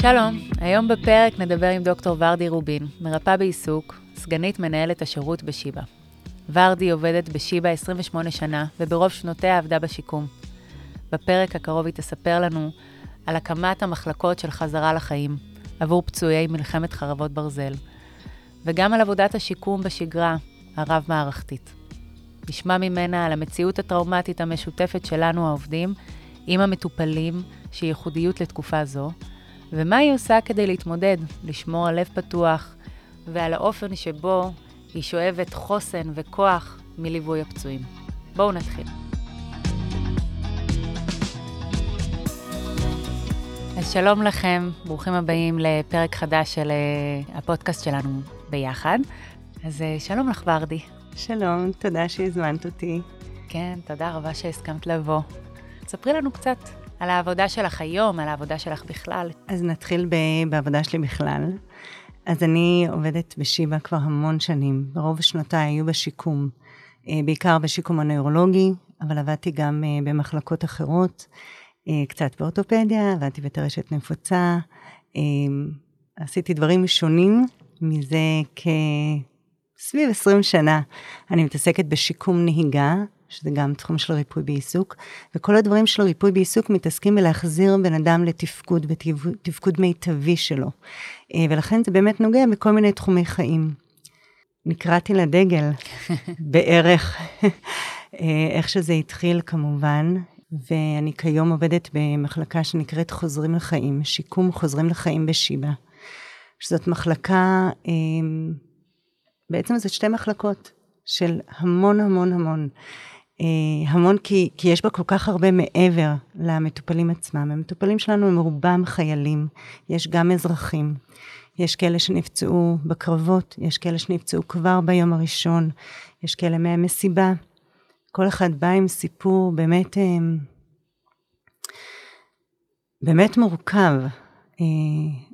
שלום, היום בפרק נדבר עם דוקטור ורדי רובין, מרפאה בעיסוק, סגנית מנהלת השירות בשיבא. ורדי עובדת בשיבא 28 שנה, וברוב שנותיה עבדה בשיקום. בפרק הקרוב היא תספר לנו על הקמת המחלקות של חזרה לחיים, עבור פצועי מלחמת חרבות ברזל, וגם על עבודת השיקום בשגרה הרב-מערכתית. נשמע ממנה על המציאות הטראומטית המשותפת שלנו העובדים עם המטופלים, שהיא ייחודיות לתקופה זו, ומה היא עושה כדי להתמודד, לשמור על לב פתוח, ועל האופן שבו היא שואבת חוסן וכוח מליווי הפצועים. בואו נתחיל. אז שלום לכם, ברוכים הבאים לפרק חדש של uh, הפודקאסט שלנו ביחד. אז uh, שלום לך, ורדי. שלום, תודה שהזמנת אותי. כן, תודה רבה שהסכמת לבוא. ספרי לנו קצת על העבודה שלך היום, על העבודה שלך בכלל. אז נתחיל ב- בעבודה שלי בכלל. אז אני עובדת בשיבא כבר המון שנים, ברוב שנותיי היו בשיקום, אה, בעיקר בשיקום הנוירולוגי, אבל עבדתי גם אה, במחלקות אחרות, אה, קצת באורתופדיה, עבדתי בטרשת נפוצה, עשיתי דברים שונים מזה כסביב 20 שנה. אני מתעסקת בשיקום נהיגה, שזה גם תחום של ריפוי בעיסוק, וכל הדברים של ריפוי בעיסוק מתעסקים בלהחזיר בן אדם לתפקוד, בתפקוד מיטבי שלו. אה, ולכן זה באמת נוגע בכל מיני תחומי חיים. נקראתי לדגל בערך, אה, איך שזה התחיל כמובן, ואני כיום עובדת במחלקה שנקראת חוזרים לחיים, שיקום חוזרים לחיים בשיבא. שזאת מחלקה, אה, בעצם זה שתי מחלקות של המון המון המון המון כי, כי יש בה כל כך הרבה מעבר למטופלים עצמם. המטופלים שלנו הם רובם חיילים, יש גם אזרחים. יש כאלה שנפצעו בקרבות, יש כאלה שנפצעו כבר ביום הראשון, יש כאלה מהמסיבה. כל אחד בא עם סיפור באמת, אה, באמת מורכב, אה,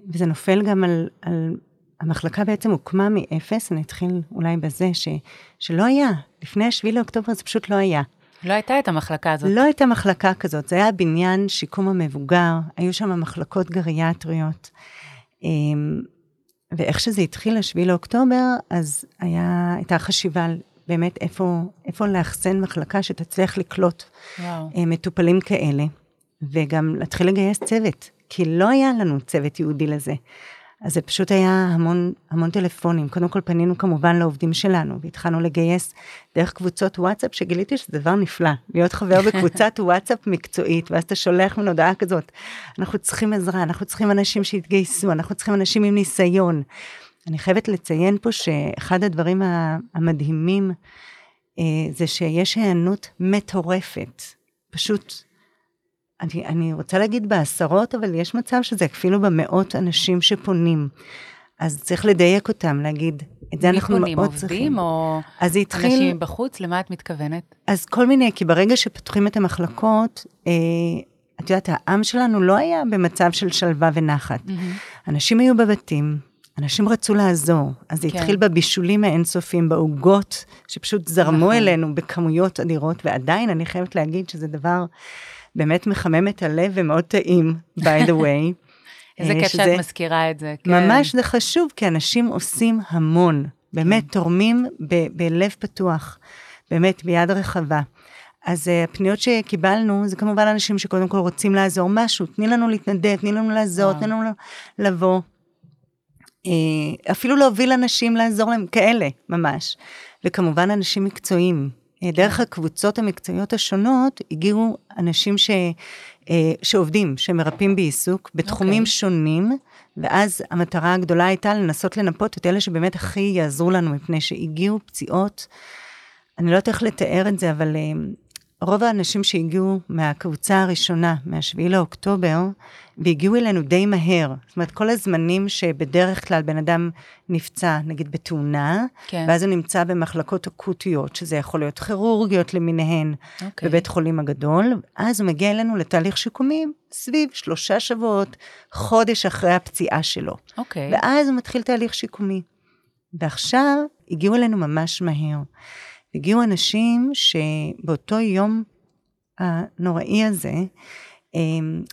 וזה נופל גם על, על המחלקה בעצם הוקמה מאפס, אני אתחיל אולי בזה, ש, שלא היה, לפני 7 לאוקטובר זה פשוט לא היה. לא הייתה את המחלקה הזאת. לא הייתה מחלקה כזאת, זה היה בניין שיקום המבוגר, היו שם מחלקות גריאטריות. אמ, ואיך שזה התחיל, 7 לאוקטובר, אז היה, הייתה חשיבה באמת איפה, איפה לאחסן מחלקה שתצליח לקלוט וואו. אה, מטופלים כאלה, וגם להתחיל לגייס צוות, כי לא היה לנו צוות ייעודי לזה. אז זה פשוט היה המון, המון טלפונים. קודם כל פנינו כמובן לעובדים שלנו, והתחלנו לגייס דרך קבוצות וואטסאפ, שגיליתי שזה דבר נפלא, להיות חבר בקבוצת וואטסאפ מקצועית, ואז אתה שולח מן הודעה כזאת, אנחנו צריכים עזרה, אנחנו צריכים אנשים שיתגייסו, אנחנו צריכים אנשים עם ניסיון. אני חייבת לציין פה שאחד הדברים המדהימים, אה, זה שיש היענות מטורפת. פשוט אני, אני רוצה להגיד בעשרות, אבל יש מצב שזה אפילו במאות אנשים שפונים. אז צריך לדייק אותם, להגיד, את זה אנחנו מאוד עובדים, צריכים. עובדים או אז התחיל... אנשים בחוץ? למה את מתכוונת? אז כל מיני, כי ברגע שפותחים את המחלקות, אה, את יודעת, העם שלנו לא היה במצב של שלווה ונחת. Mm-hmm. אנשים היו בבתים, אנשים רצו לעזור, אז זה כן. התחיל בבישולים האינסופיים, בעוגות, שפשוט זרמו נכון. אלינו בכמויות אדירות, ועדיין אני חייבת להגיד שזה דבר... באמת מחמם את הלב ומאוד טעים, by the way. איזה אה, כיף שאת מזכירה את זה. כן. ממש זה חשוב, כי אנשים עושים המון, באמת כן. תורמים ב- בלב פתוח, באמת ביד רחבה. אז uh, הפניות שקיבלנו, זה כמובן אנשים שקודם כל רוצים לעזור משהו, תני לנו להתנדב, תני לנו לעזור, תני לנו לבוא. אפילו להוביל אנשים לעזור להם, כאלה, ממש. וכמובן אנשים מקצועיים, אה, דרך הקבוצות המקצועיות השונות הגיעו אנשים ש, אה, שעובדים, שמרפאים בעיסוק בתחומים okay. אוקיי. שונים, ואז המטרה הגדולה הייתה לנסות לנפות את אלה שבאמת הכי יעזרו לנו, מפני שהגיעו פציעות, אני לא יודעת איך לתאר את זה, אבל אה, רוב האנשים שהגיעו מהקבוצה הראשונה, מה-7 לאוקטובר, והגיעו אלינו די מהר. זאת אומרת, כל הזמנים שבדרך כלל בן אדם נפצע, נגיד בתאונה, כן. ואז הוא נמצא במחלקות אקוטיות, שזה יכול להיות כירורגיות למיניהן, okay. אוקיי. בבית חולים הגדול, אז הוא מגיע אלינו לתהליך שיקומי סביב שלושה שבועות, חודש אחרי הפציעה שלו. אוקיי. ואז הוא מתחיל תהליך שיקומי. ועכשיו הגיעו אלינו ממש מהר. הגיעו אנשים שבאותו יום הנוראי הזה,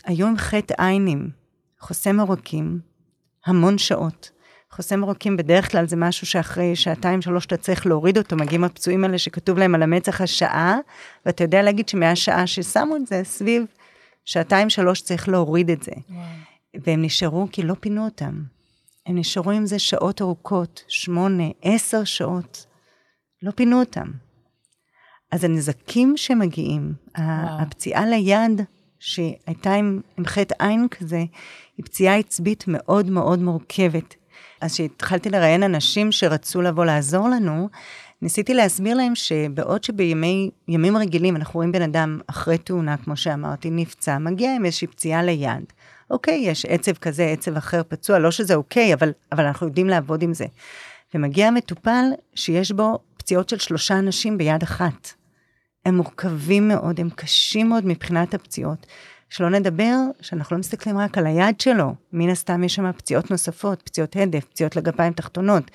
היו עם חטא עיינים, חוסם עורקים, המון שעות. חוסם עורקים בדרך כלל זה משהו שאחרי שעתיים שלוש אתה צריך להוריד אותו, מגיעים הפצועים האלה שכתוב להם על המצח השעה, ואתה יודע להגיד שמהשעה ששמו את זה סביב שעתיים שלוש צריך להוריד את זה. וואו. והם נשארו כי לא פינו אותם. הם נשארו עם זה שעות ארוכות, שמונה, עשר שעות. לא פינו אותם. אז הנזקים שמגיעים, וואו. הפציעה ליד, שהייתה עם, עם חטא עין כזה, היא פציעה עצבית מאוד מאוד מורכבת. אז כשהתחלתי לראיין אנשים שרצו לבוא לעזור לנו, ניסיתי להסביר להם שבעוד שבימים רגילים אנחנו רואים בן אדם אחרי תאונה, כמו שאמרתי, נפצע, מגיע עם איזושהי פציעה ליד. אוקיי, יש עצב כזה, עצב אחר פצוע, לא שזה אוקיי, אבל, אבל אנחנו יודעים לעבוד עם זה. ומגיע מטופל שיש בו פציעות של שלושה אנשים ביד אחת. הם מורכבים מאוד, הם קשים מאוד מבחינת הפציעות. שלא נדבר שאנחנו לא מסתכלים רק על היד שלו, מן הסתם יש שם פציעות נוספות, פציעות הדף, פציעות לגפיים תחתונות,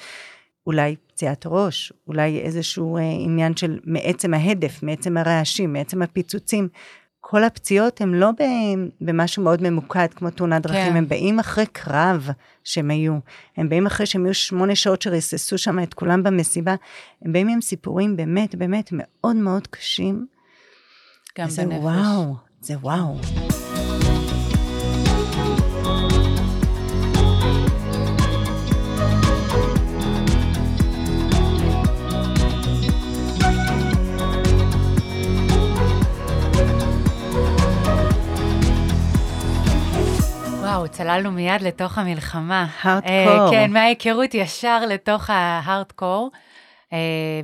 אולי פציעת ראש, אולי איזשהו אה, עניין של מעצם ההדף, מעצם הרעשים, מעצם הפיצוצים. כל הפציעות הן לא במשהו מאוד ממוקד כמו תאונת דרכים, כן. הם באים אחרי קרב שהם היו, הם באים אחרי שהם היו שמונה שעות שריססו שם את כולם במסיבה, הם באים עם סיפורים באמת באמת מאוד מאוד קשים. גם זה בנפש. וואו, זה וואו. וואו, צללנו מיד לתוך המלחמה. הארדקור. Uh, כן, מההיכרות ישר לתוך ההארדקור. Uh,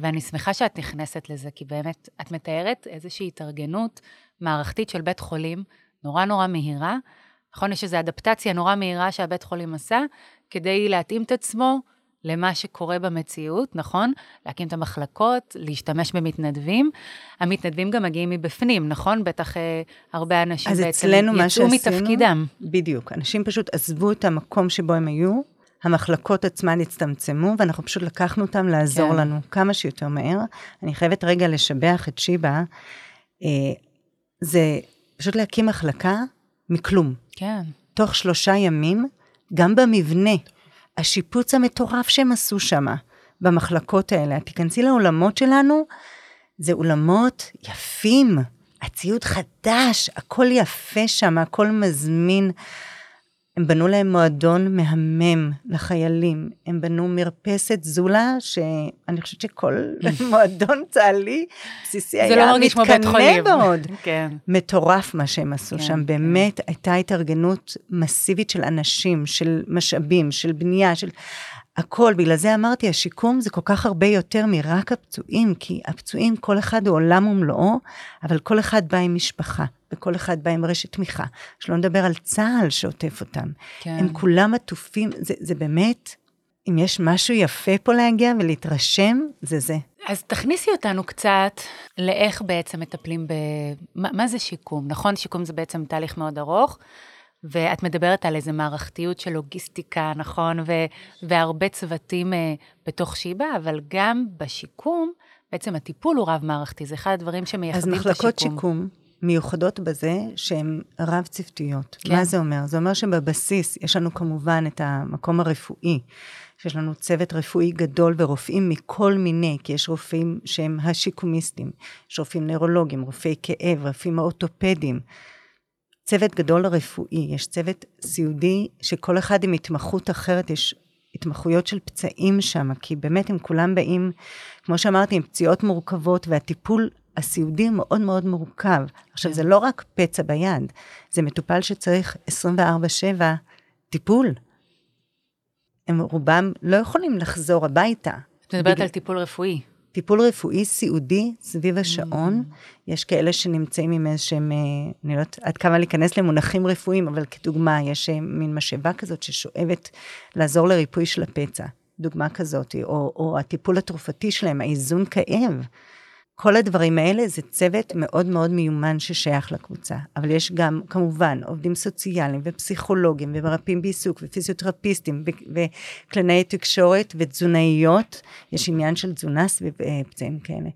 ואני שמחה שאת נכנסת לזה, כי באמת, את מתארת איזושהי התארגנות מערכתית של בית חולים, נורא נורא מהירה. נכון, יש איזו אדפטציה נורא מהירה שהבית חולים עשה, כדי להתאים את עצמו למה שקורה במציאות, נכון? להקים את המחלקות, להשתמש במתנדבים. המתנדבים גם מגיעים מבפנים, נכון? בטח אה, הרבה אנשים בעצם יצאו מתפקידם. בדיוק, אנשים פשוט עזבו את המקום שבו הם היו, המחלקות עצמן הצטמצמו, ואנחנו פשוט לקחנו אותם לעזור כן. לנו כמה שיותר מהר. אני חייבת רגע לשבח את שיבא. אה, זה פשוט להקים מחלקה מכלום. כן. תוך שלושה ימים, גם במבנה, השיפוץ המטורף שהם עשו שם, במחלקות האלה. תיכנסי לאולמות שלנו, זה אולמות יפים, הציוד חדש, הכל יפה שם, הכל מזמין. הם בנו להם מועדון מהמם לחיילים, הם בנו מרפסת זולה, שאני חושבת שכל מועדון צה"לי בסיסי היה לא כמו בית חולים. מאוד. כן. מטורף מה שהם עשו כן, שם, כן. באמת הייתה התארגנות מסיבית של אנשים, של משאבים, של בנייה, של... הכל, בגלל זה אמרתי, השיקום זה כל כך הרבה יותר מרק הפצועים, כי הפצועים, כל אחד הוא עולם ומלואו, אבל כל אחד בא עם משפחה, וכל אחד בא עם רשת תמיכה. שלא נדבר על צה"ל שעוטף אותם. כן. הם כולם עטופים, זה, זה באמת, אם יש משהו יפה פה להגיע ולהתרשם, זה זה. אז תכניסי אותנו קצת לאיך בעצם מטפלים ב... מה, מה זה שיקום? נכון, שיקום זה בעצם תהליך מאוד ארוך. ואת מדברת על איזה מערכתיות של לוגיסטיקה, נכון? ו- והרבה צוותים uh, בתוך שיבא, אבל גם בשיקום, בעצם הטיפול הוא רב-מערכתי, זה אחד הדברים שמייחדים את השיקום. אז מחלקות שיקום מיוחדות בזה שהן רב-צוותיות. כן. מה זה אומר? זה אומר שבבסיס יש לנו כמובן את המקום הרפואי, שיש לנו צוות רפואי גדול ורופאים מכל מיני, כי יש רופאים שהם השיקומיסטים, יש רופאים נוירולוגים, רופאי כאב, רופאים אורתופדים. צוות גדול רפואי, יש צוות סיעודי שכל אחד עם התמחות אחרת, יש התמחויות של פצעים שם, כי באמת הם כולם באים, כמו שאמרתי, עם פציעות מורכבות, והטיפול הסיעודי מאוד מאוד מורכב. עכשיו, כן. זה לא רק פצע ביד, זה מטופל שצריך 24-7 טיפול. הם רובם לא יכולים לחזור הביתה. את מדברת בג... על טיפול רפואי. טיפול רפואי סיעודי סביב השעון. Mm. יש כאלה שנמצאים עם איזשהם, אה, אני לא יודעת עד כמה להיכנס למונחים רפואיים, אבל כדוגמה, יש אה, מין משאבה כזאת ששואבת לעזור לריפוי של הפצע. דוגמה כזאת, או, או הטיפול התרופתי שלהם, האיזון כאב. כל הדברים האלה זה צוות מאוד מאוד מיומן ששייך לקבוצה. אבל יש גם, כמובן, עובדים סוציאליים ופסיכולוגים ומרפאים בעיסוק ופיזיותרפיסטים וקלינאי תקשורת ותזונאיות. יש עניין של תזונה סביב אה, פצעים כאלה.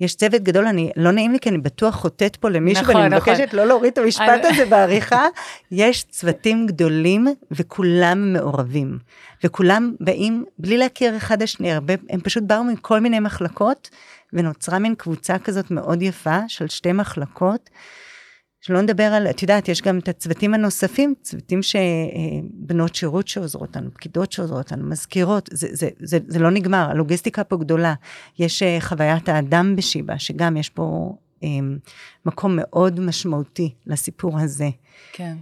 יש צוות גדול, אני, לא נעים לי כי אני בטוח חוטאת פה למישהו, נכון, ואני נכון. מבקשת לא להוריד את המשפט הזה בעריכה. יש צוותים גדולים וכולם מעורבים. וכולם באים בלי להכיר אחד את השני, הרבה, הם פשוט באו מכל מיני מחלקות, ונוצרה מין קבוצה כזאת מאוד יפה של שתי מחלקות. שלא נדבר על, את יודעת, יש גם את הצוותים הנוספים, צוותים שבנות שירות שעוזרות לנו, פקידות שעוזרות לנו, מזכירות, זה, זה, זה, זה לא נגמר, הלוגיסטיקה פה גדולה. יש אה, חוויית האדם בשיבא, שגם יש פה אה, מקום מאוד משמעותי לסיפור הזה. כן.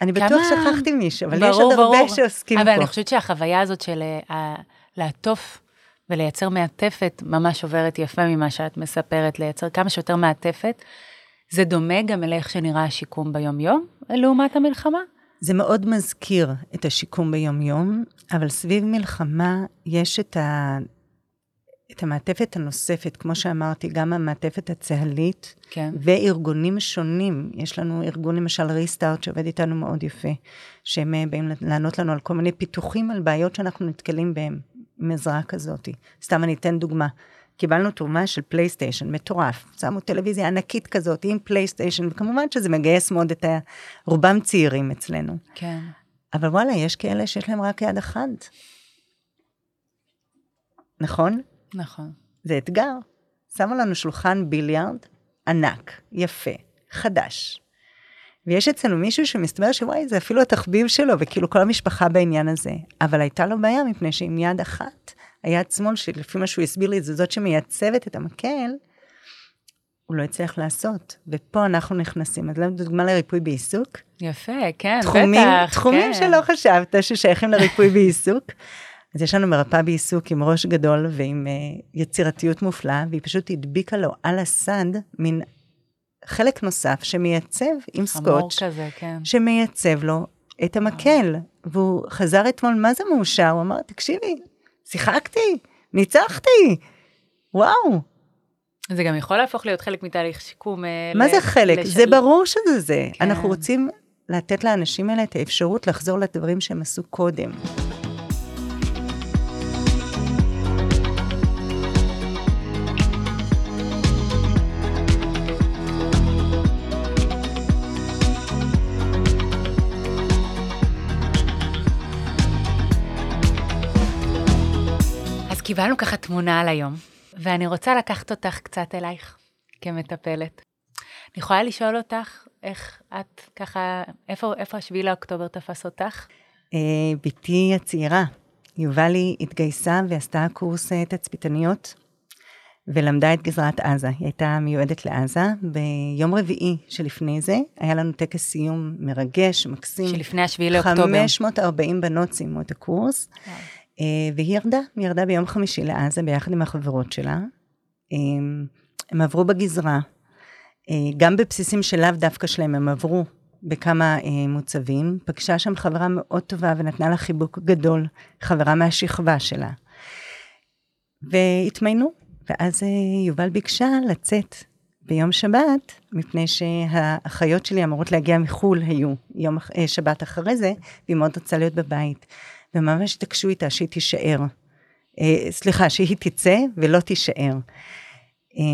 אני בטוח כמה- שכחתי מישהו, אבל ברור, יש עוד ברור. הרבה שעוסקים אבל פה. אני חושבת שהחוויה הזאת של אה, לעטוף ולייצר מעטפת ממש עוברת יפה ממה שאת מספרת, לייצר כמה שיותר מעטפת. זה דומה גם לאיך שנראה השיקום ביום-יום, לעומת המלחמה? זה מאוד מזכיר את השיקום ביום-יום, אבל סביב מלחמה יש את, ה... את המעטפת הנוספת, כמו שאמרתי, גם המעטפת הצה"לית, כן. וארגונים שונים. יש לנו ארגון למשל ריסטארט שעובד איתנו מאוד יפה, שהם אה, באים לענות לנו על כל מיני פיתוחים על בעיות שאנחנו נתקלים בהם עזרה כזאת. סתם אני אתן דוגמה. קיבלנו תרומה של פלייסטיישן, מטורף. שמו טלוויזיה ענקית כזאת עם פלייסטיישן, וכמובן שזה מגייס מאוד את ה... רובם צעירים אצלנו. כן. אבל וואלה, יש כאלה שיש להם רק יד אחת. נכון? נכון. זה אתגר. שמו לנו שולחן ביליארד ענק, יפה, חדש. ויש אצלנו מישהו שמסתבר שוואי, זה אפילו התחביב שלו, וכאילו כל המשפחה בעניין הזה. אבל הייתה לו בעיה, מפני שעם יד אחת, היד שמאל, שלפי מה שהוא הסביר לי, זו זאת שמייצבת את המקל, הוא לא הצליח לעשות. ופה אנחנו נכנסים. אז זו דוגמה לריפוי בעיסוק. יפה, כן, תחומים, בטח. תחומים כן. שלא חשבת ששייכים לריפוי בעיסוק. אז יש לנו מרפאה בעיסוק עם ראש גדול ועם uh, יצירתיות מופלאה, והיא פשוט הדביקה לו על הסד מין חלק נוסף שמייצב עם סקוץ', כזה, כן. שמייצב לו את המקל. והוא חזר אתמול, מה זה מאושר? הוא אמר, תקשיבי, שיחקתי, ניצחתי, וואו. זה גם יכול להפוך להיות חלק מתהליך שיקום. אה, מה ל- זה חלק? לש- זה ברור שזה זה. כן. אנחנו רוצים לתת לאנשים האלה את האפשרות לחזור לדברים שהם עשו קודם. קיבלנו ככה תמונה על היום, ואני רוצה לקחת אותך קצת אלייך כמטפלת. אני יכולה לשאול אותך איך את ככה, איפה, איפה השביעי לאוקטובר תפס אותך? אה, בתי הצעירה, יובלי התגייסה ועשתה קורס אה, תצפיתניות, ולמדה את גזרת עזה. היא הייתה מיועדת לעזה. ביום רביעי שלפני זה, היה לנו טקס סיום מרגש, מקסים. שלפני השביעי לאוקטובר. 540 בנות סיימו את הקורס, אה, והיא ירדה, היא ירדה ביום חמישי לעזה ביחד עם החברות שלה. אה, הם עברו בגזרה, אה, גם בבסיסים שלאו דווקא שלהם, הם עברו בכמה אה, מוצבים. פגשה שם חברה מאוד טובה ונתנה לה חיבוק גדול, חברה מהשכבה שלה. והתמיינו, ואז אה, יובל ביקשה לצאת ביום שבת, מפני שהאחיות שלי אמורות להגיע מחו"ל היו יום אה, שבת אחרי זה, והיא מאוד רצה להיות בבית. וממש התעקשו איתה שהיא תישאר. אה, סליחה, שהיא תצא ולא תישאר. אה,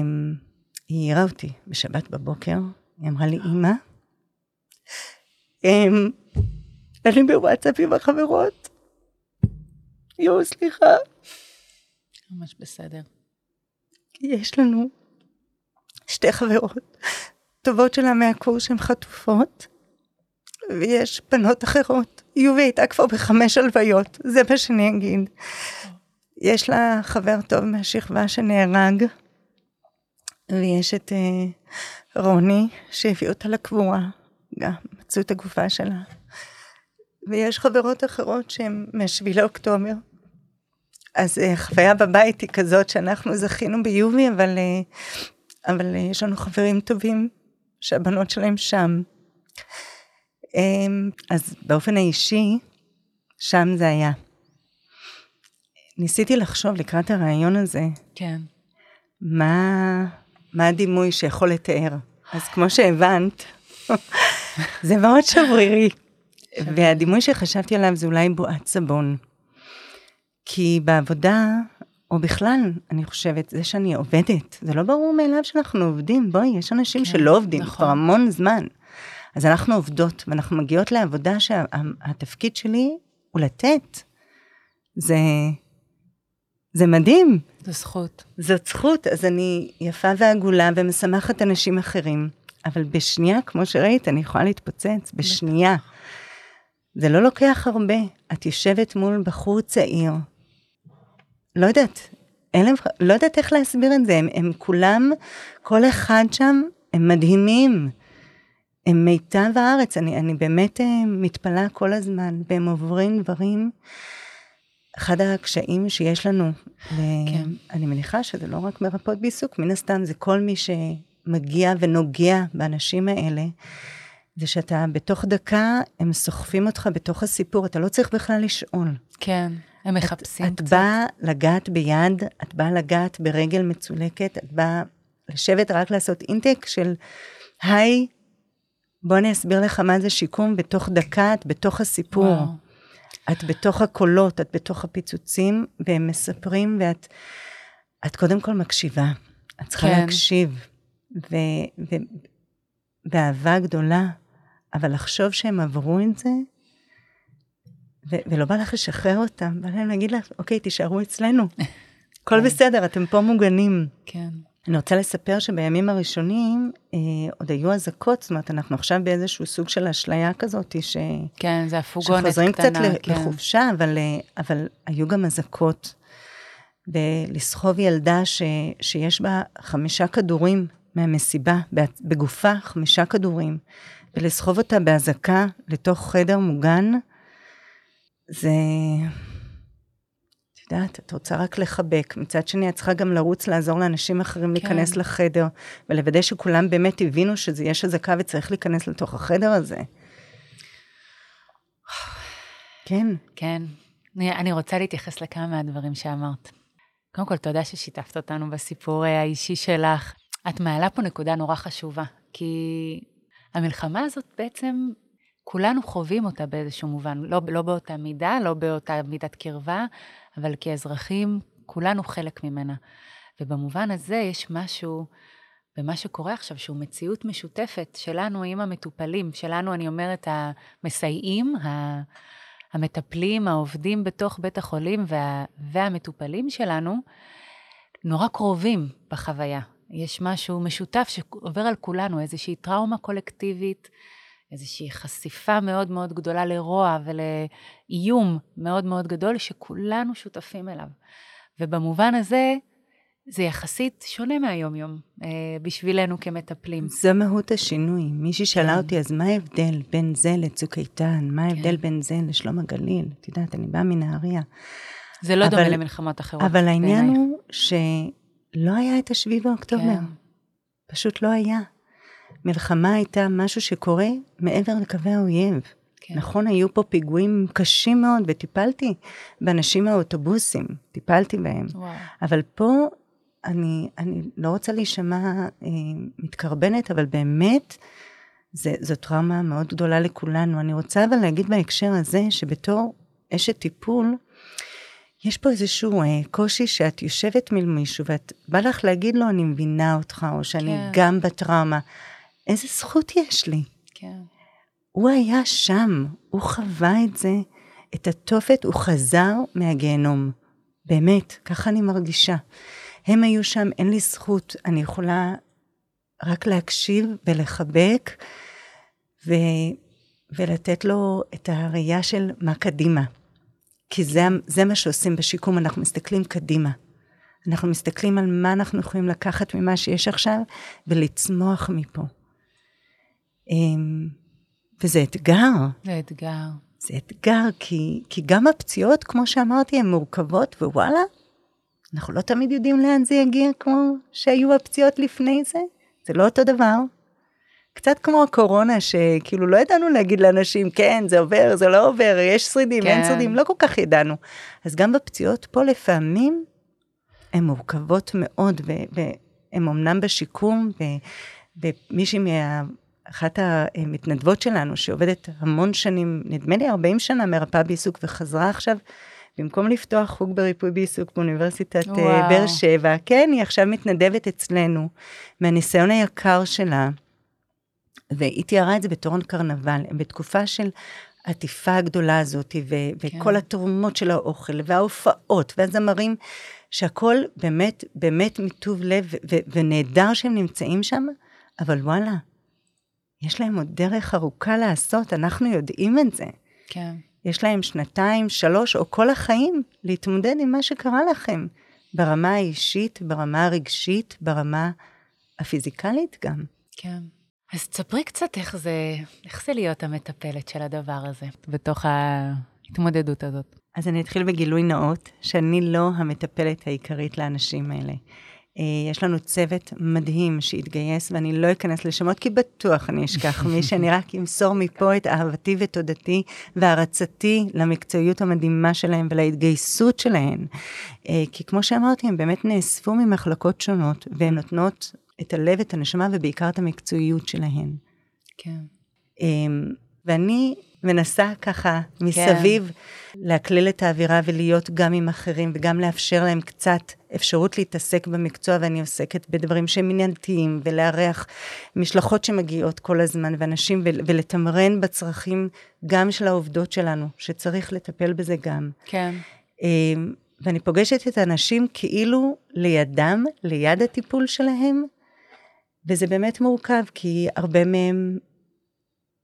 היא העירה אותי בשבת בבוקר, היא אמרה לי, אמא, אה, אני בוואטסאפ עם החברות. יואו, סליחה. ממש בסדר. יש לנו שתי חברות טובות שלה מהקורס שהן חטופות, ויש בנות אחרות. יובי הייתה כבר בחמש הלוויות, זה מה שאני אגיד. יש לה חבר טוב מהשכבה שנהרג, ויש את uh, רוני שהביא אותה לקבורה, גם מצאו את הגופה שלה. ויש חברות אחרות שהן מהשביעי לאוקטובר. אז uh, חוויה בבית היא כזאת שאנחנו זכינו ביובי, אבל, uh, אבל uh, יש לנו חברים טובים שהבנות שלהם שם. Um, אז באופן האישי, שם זה היה. ניסיתי לחשוב לקראת הרעיון הזה, כן. מה, מה הדימוי שיכול לתאר. אז כמו שהבנת, זה מאוד שברירי. והדימוי שחשבתי עליו זה אולי בועת סבון. כי בעבודה או בכלל, אני חושבת, זה שאני עובדת, זה לא ברור מאליו שאנחנו עובדים, בואי, יש אנשים כן, שלא עובדים נכון. כבר המון זמן. אז אנחנו עובדות, ואנחנו מגיעות לעבודה שהתפקיד שה, שלי הוא לתת. זה, זה מדהים. זו זכות. זאת זכות, אז אני יפה ועגולה ומשמחת אנשים אחרים, אבל בשנייה, כמו שראית, אני יכולה להתפוצץ, בשנייה. זה לא לוקח הרבה. את יושבת מול בחור צעיר, לא יודעת, אין לא יודעת איך להסביר את זה, הם, הם כולם, כל אחד שם, הם מדהימים. הם מיטב הארץ, אני, אני באמת אה, מתפלאה כל הזמן, והם עוברים דברים. אחד הקשיים שיש לנו, כן. ואני מניחה שזה לא רק מרפאות בעיסוק, מן הסתם זה כל מי שמגיע ונוגע באנשים האלה, זה שאתה בתוך דקה, הם סוחפים אותך בתוך הסיפור, אתה לא צריך בכלל לשאול. כן, הם מחפשים את, את באה לגעת ביד, את באה לגעת ברגל מצולקת, את באה לשבת רק לעשות אינטק של, היי, בוא אני אסביר לך מה זה שיקום בתוך דקה, את בתוך הסיפור. וואו. את בתוך הקולות, את בתוך הפיצוצים, והם מספרים, ואת את קודם כל מקשיבה. את צריכה כן. להקשיב, ו, ו, באהבה גדולה, אבל לחשוב שהם עברו את זה, ו, ולא בא לך לשחרר אותם, בא להם להגיד לך, אוקיי, תישארו אצלנו. הכל כן. בסדר, אתם פה מוגנים. כן. אני רוצה לספר שבימים הראשונים אה, עוד היו אזעקות, זאת אומרת, אנחנו עכשיו באיזשהו סוג של אשליה כזאת, ש... כן, זה הפוגונת קטנה. שחוזרים קצת כן. לחופשה, אבל, אה, אבל היו גם אזעקות. ולסחוב ילדה ש, שיש בה חמישה כדורים מהמסיבה, בגופה חמישה כדורים, ולסחוב אותה באזעקה לתוך חדר מוגן, זה... יודעת, את רוצה רק לחבק. מצד שני, את צריכה גם לרוץ לעזור לאנשים אחרים כן. להיכנס לחדר, ולוודא שכולם באמת הבינו שיש אזעקה וצריך להיכנס לתוך החדר הזה. כן. כן. אני, אני רוצה להתייחס לכמה מהדברים שאמרת. קודם כל, תודה ששיתפת אותנו בסיפור אה, האישי שלך. את מעלה פה נקודה נורא חשובה, כי המלחמה הזאת בעצם, כולנו חווים אותה באיזשהו מובן, לא, לא באותה מידה, לא באותה מידת קרבה, אבל כאזרחים, כולנו חלק ממנה. ובמובן הזה יש משהו במה שקורה עכשיו, שהוא מציאות משותפת שלנו עם המטופלים, שלנו, אני אומרת, המסייעים, המטפלים, העובדים בתוך בית החולים וה, והמטופלים שלנו, נורא קרובים בחוויה. יש משהו משותף שעובר על כולנו, איזושהי טראומה קולקטיבית, איזושהי חשיפה מאוד מאוד גדולה לרוע ולאיום מאוד מאוד גדול שכולנו שותפים אליו. ובמובן הזה, זה יחסית שונה מהיום-יום אה, בשבילנו כמטפלים. זו מהות השינוי. מישהי שאלה כן. אותי, אז מה ההבדל בין זה לצוק איתן? מה ההבדל כן. בין זה לשלום הגליל? את יודעת, אני באה מנהריה. זה לא אבל, דומה למלחמות אחרות. אבל העניין. הוא שלא היה את השביעי באוקטובר. כן. פשוט לא היה. מלחמה הייתה משהו שקורה מעבר לקווי האויב. כן. נכון, היו פה פיגועים קשים מאוד, וטיפלתי באנשים מהאוטובוסים, טיפלתי בהם. וואו. אבל פה, אני, אני לא רוצה להישמע אה, מתקרבנת, אבל באמת, זה, זו טראומה מאוד גדולה לכולנו. אני רוצה אבל להגיד בהקשר הזה, שבתור אשת טיפול, יש פה איזשהו אה, קושי שאת יושבת מול מישהו ואת בא לך להגיד לו, אני מבינה אותך, או שאני כן. גם בטראומה. איזה זכות יש לי? כן. הוא היה שם, הוא חווה את זה, את התופת, הוא חזר מהגיהנום. באמת, ככה אני מרגישה. הם היו שם, אין לי זכות, אני יכולה רק להקשיב ולחבק, ו... ולתת לו את הראייה של מה קדימה. כי זה, זה מה שעושים בשיקום, אנחנו מסתכלים קדימה. אנחנו מסתכלים על מה אנחנו יכולים לקחת ממה שיש עכשיו ולצמוח מפה. אמ, וזה אתגר. זה אתגר. זה אתגר, כי, כי גם הפציעות, כמו שאמרתי, הן מורכבות, ווואלה, אנחנו לא תמיד יודעים לאן זה יגיע כמו שהיו הפציעות לפני זה. זה לא אותו דבר. קצת כמו הקורונה, שכאילו לא ידענו להגיד לאנשים, כן, זה עובר, זה לא עובר, יש שרידים, כן. אין שרידים, לא כל כך ידענו. אז גם בפציעות פה לפעמים, הן מורכבות מאוד, והן אמנם בשיקום, ומישהי מה... אחת המתנדבות שלנו, שעובדת המון שנים, נדמה לי 40 שנה מרפאה בעיסוק, וחזרה עכשיו במקום לפתוח חוג בריפוי בעיסוק באוניברסיטת וואו. באר שבע, כן, היא עכשיו מתנדבת אצלנו, מהניסיון היקר שלה, והיא תיארה את זה בתור קרנבל, בתקופה של העטיפה הגדולה הזאת, ו- כן. וכל התרומות של האוכל, וההופעות, והזמרים, שהכל באמת, באמת מטוב לב, ו- ונהדר שהם נמצאים שם, אבל וואלה, יש להם עוד דרך ארוכה לעשות, אנחנו יודעים את זה. כן. יש להם שנתיים, שלוש, או כל החיים להתמודד עם מה שקרה לכם, ברמה האישית, ברמה הרגשית, ברמה הפיזיקלית גם. כן. אז תספרי קצת איך זה, איך זה להיות המטפלת של הדבר הזה, בתוך ההתמודדות הזאת. אז אני אתחיל בגילוי נאות, שאני לא המטפלת העיקרית לאנשים האלה. אה, יש לנו צוות מדהים שהתגייס, ואני לא אכנס לשמות, כי בטוח אני אשכח מי שאני רק אמסור מפה את אהבתי ותודתי והערצתי למקצועיות המדהימה שלהם ולהתגייסות שלהם. אה, כי כמו שאמרתי, הם באמת נאספו ממחלקות שונות, והן נותנות את הלב, את הנשמה ובעיקר את המקצועיות שלהן. כן. אמ, ואני מנסה ככה מסביב כן. להקליל את האווירה ולהיות גם עם אחרים וגם לאפשר להם קצת אפשרות להתעסק במקצוע, ואני עוסקת בדברים שהם מנהלתיים, ולארח משלחות שמגיעות כל הזמן, ואנשים, ולתמרן בצרכים גם של העובדות שלנו, שצריך לטפל בזה גם. כן. אמ, ואני פוגשת את האנשים כאילו לידם, ליד הטיפול שלהם, וזה באמת מורכב, כי הרבה מהם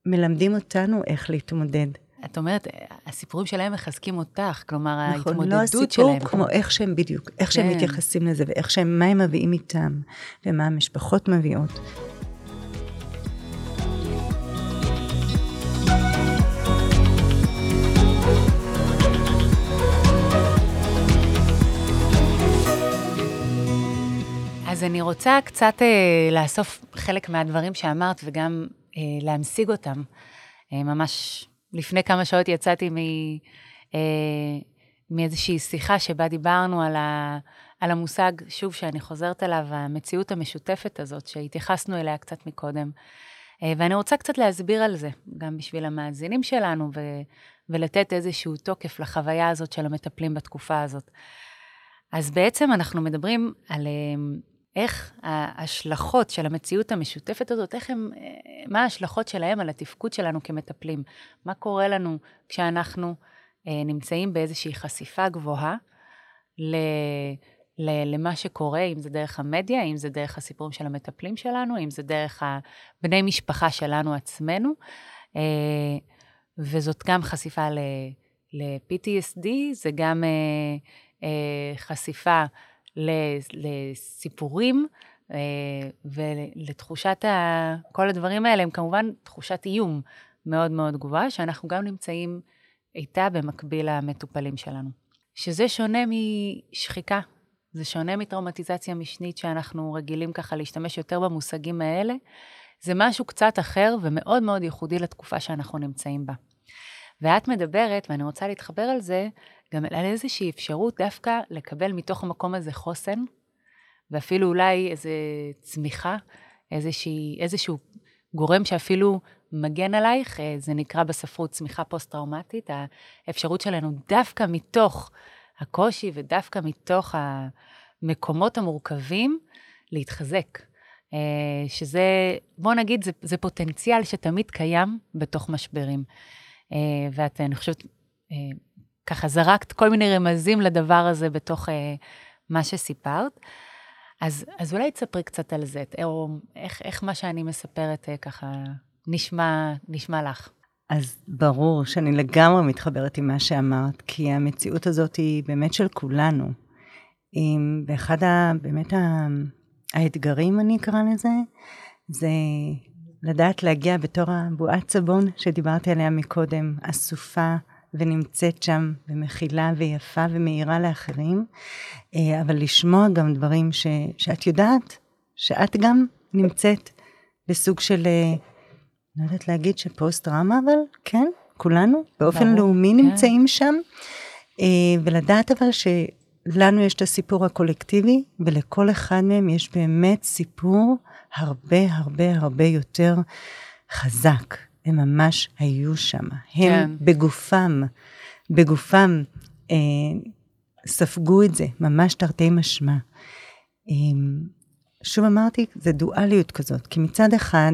מלמדים אותנו איך להתמודד. את אומרת, הסיפורים שלהם מחזקים אותך, כלומר, נכון, ההתמודדות לא הסיפור, שלהם. כמו איך שהם בדיוק, איך כן. שהם מתייחסים לזה, ואיך שהם, מה הם מביאים איתם, ומה המשפחות מביאות. אז אני רוצה קצת אה, לאסוף חלק מהדברים שאמרת וגם להמשיג אותם. אה, ממש לפני כמה שעות יצאתי מ, אה, מאיזושהי שיחה שבה דיברנו על, ה, על המושג, שוב, שאני חוזרת אליו, המציאות המשותפת הזאת, שהתייחסנו אליה קצת מקודם. אה, ואני רוצה קצת להסביר על זה, גם בשביל המאזינים שלנו, ו, ולתת איזשהו תוקף לחוויה הזאת של המטפלים בתקופה הזאת. אז בעצם אנחנו מדברים על... אה, איך ההשלכות של המציאות המשותפת הזאת, איך הם, מה ההשלכות שלהם על התפקוד שלנו כמטפלים? מה קורה לנו כשאנחנו אה, נמצאים באיזושהי חשיפה גבוהה ל, ל, למה שקורה, אם זה דרך המדיה, אם זה דרך הסיפורים של המטפלים שלנו, אם זה דרך בני משפחה שלנו עצמנו, אה, וזאת גם חשיפה ל-PTSD, זה גם אה, חשיפה לסיפורים אה, ולתחושת ה... כל הדברים האלה הם כמובן תחושת איום מאוד מאוד גבוהה, שאנחנו גם נמצאים איתה במקביל למטופלים שלנו. שזה שונה משחיקה, זה שונה מטראומטיזציה משנית שאנחנו רגילים ככה להשתמש יותר במושגים האלה. זה משהו קצת אחר ומאוד מאוד ייחודי לתקופה שאנחנו נמצאים בה. ואת מדברת, ואני רוצה להתחבר על זה, גם על איזושהי אפשרות דווקא לקבל מתוך המקום הזה חוסן, ואפילו אולי איזו צמיחה, איזושהי, איזשהו גורם שאפילו מגן עלייך, אה, זה נקרא בספרות צמיחה פוסט-טראומטית, האפשרות שלנו דווקא מתוך הקושי ודווקא מתוך המקומות המורכבים, להתחזק. אה, שזה, בוא נגיד, זה, זה פוטנציאל שתמיד קיים בתוך משברים. אה, ואת, אני חושבת, ככה זרקת כל מיני רמזים לדבר הזה בתוך אה, מה שסיפרת. אז, אז אולי תספרי קצת על זה, או איך, איך מה שאני מספרת אה, ככה נשמע, נשמע לך. אז ברור שאני לגמרי מתחברת עם מה שאמרת, כי המציאות הזאת היא באמת של כולנו. ואחד ה... באמת ה... האתגרים, אני אקרא לזה, זה לדעת להגיע בתור הבועת סבון שדיברתי עליה מקודם, אסופה, ונמצאת שם ומכילה ויפה ומאירה לאחרים, אה, אבל לשמוע גם דברים ש, שאת יודעת שאת גם נמצאת בסוג של, אה, לא יודעת להגיד שפוסט-טראומה, אבל כן, כולנו באופן ברור, לאומי כן. נמצאים שם, אה, ולדעת אבל שלנו יש את הסיפור הקולקטיבי, ולכל אחד מהם יש באמת סיפור הרבה הרבה הרבה יותר חזק. הם ממש היו שם. הם כן. בגופם, בגופם אה, ספגו את זה, ממש תרתי משמע. אה, שוב אמרתי, זה דואליות כזאת, כי מצד אחד,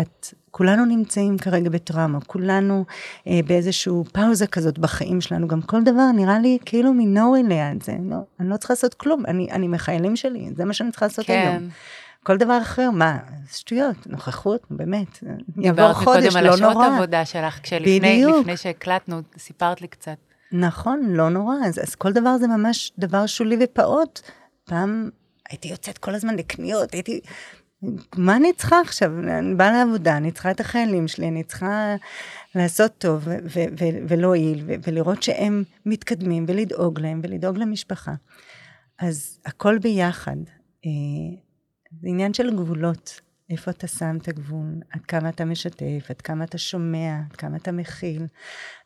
את, כולנו נמצאים כרגע בטראומה, כולנו אה, באיזשהו פאוזה כזאת בחיים שלנו, גם כל דבר נראה לי כאילו מינורי ליד זה, לא, אני לא צריכה לעשות כלום, אני, אני מחיילים שלי, זה מה שאני צריכה לעשות כן. היום. כל דבר אחר, מה, שטויות, נוכחות, באמת, יעבור חודש, לא נורא. דיברת קודם על השעות עבודה שלך, כשלפני שהקלטנו, סיפרת לי קצת. נכון, לא נורא, אז, אז כל דבר זה ממש דבר שולי ופעוט. פעם הייתי יוצאת כל הזמן לקניות, הייתי... מה אני צריכה עכשיו? אני באה לעבודה, אני צריכה את החיילים שלי, אני צריכה לעשות טוב ולהועיל, ולראות שהם מתקדמים, ולדאוג להם, ולדאוג למשפחה. אז הכל ביחד. זה עניין של גבולות. איפה אתה שם את הגבול, עד כמה אתה משתף, עד כמה אתה שומע, עד כמה אתה מכיל,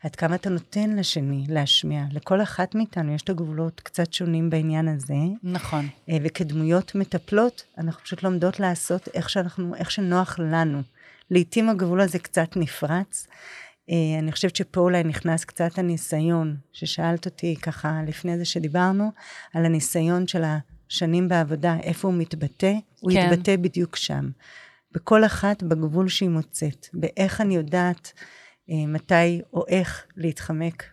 עד כמה אתה נותן לשני להשמיע. לכל אחת מאיתנו יש את הגבולות קצת שונים בעניין הזה. נכון. אה, וכדמויות מטפלות, אנחנו פשוט לומדות לעשות איך, שאנחנו, איך שנוח לנו. לעתים הגבול הזה קצת נפרץ. אה, אני חושבת שפה אולי נכנס קצת הניסיון, ששאלת אותי ככה לפני זה שדיברנו, על הניסיון של ה... שנים בעבודה, איפה הוא מתבטא, הוא כן. יתבטא בדיוק שם. בכל אחת בגבול שהיא מוצאת, באיך אני יודעת אה, מתי או איך להתחמק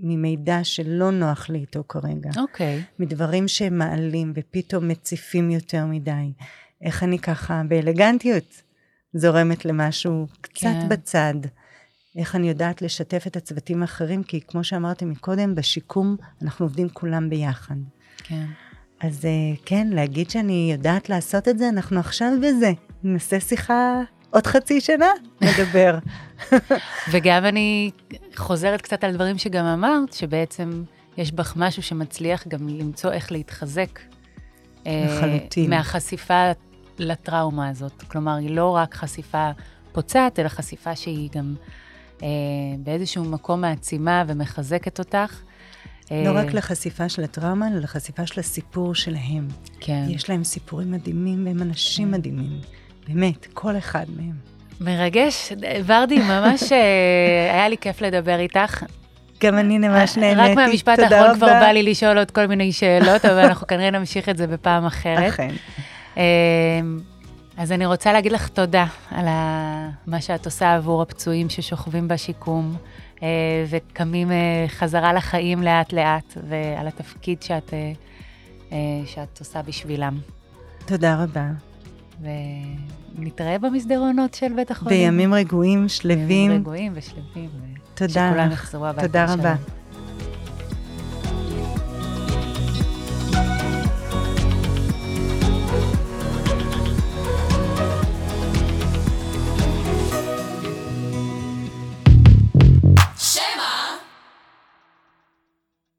ממידע שלא נוח לי איתו כרגע. אוקיי. Okay. מדברים שהם מעלים ופתאום מציפים יותר מדי. איך אני ככה באלגנטיות זורמת למשהו קצת כן. בצד. איך אני יודעת לשתף את הצוותים האחרים, כי כמו שאמרתי מקודם, בשיקום אנחנו עובדים כולם ביחד. כן. אז אה, כן, להגיד שאני יודעת לעשות את זה, אנחנו עכשיו בזה. נעשה שיחה עוד חצי שנה, נדבר. וגם אני חוזרת קצת על דברים שגם אמרת, שבעצם יש בך משהו שמצליח גם למצוא איך להתחזק. אה, לחלוטין. מהחשיפה לטראומה הזאת. כלומר, היא לא רק חשיפה פוצעת, אלא חשיפה שהיא גם אה, באיזשהו מקום מעצימה ומחזקת אותך. לא רק אה, לחשיפה של הטראומה, אלא לחשיפה של הסיפור שלהם. כן. יש להם סיפורים מדהימים והם אנשים מדהימים. באמת, כל אחד מהם. מרגש. ורדי, ממש אה, היה לי כיף לדבר איתך. גם אני ממש נהניתי, רק מהמשפט האחרון כבר בא לי לשאול עוד כל מיני שאלות, אבל אנחנו כנראה נמשיך את זה בפעם אחרת. אכן. אה, אז אני רוצה להגיד לך תודה על מה שאת עושה עבור הפצועים ששוכבים בשיקום. אה, וקמים אה, חזרה לחיים לאט-לאט, ועל התפקיד שאת, אה, שאת עושה בשבילם. תודה רבה. ונתראה במסדרונות של בית החולים. בימים רגועים, שלווים. בימים רגועים ושלווים. תודה. שכולם יחזרו הביתה. תודה רבה. שלום.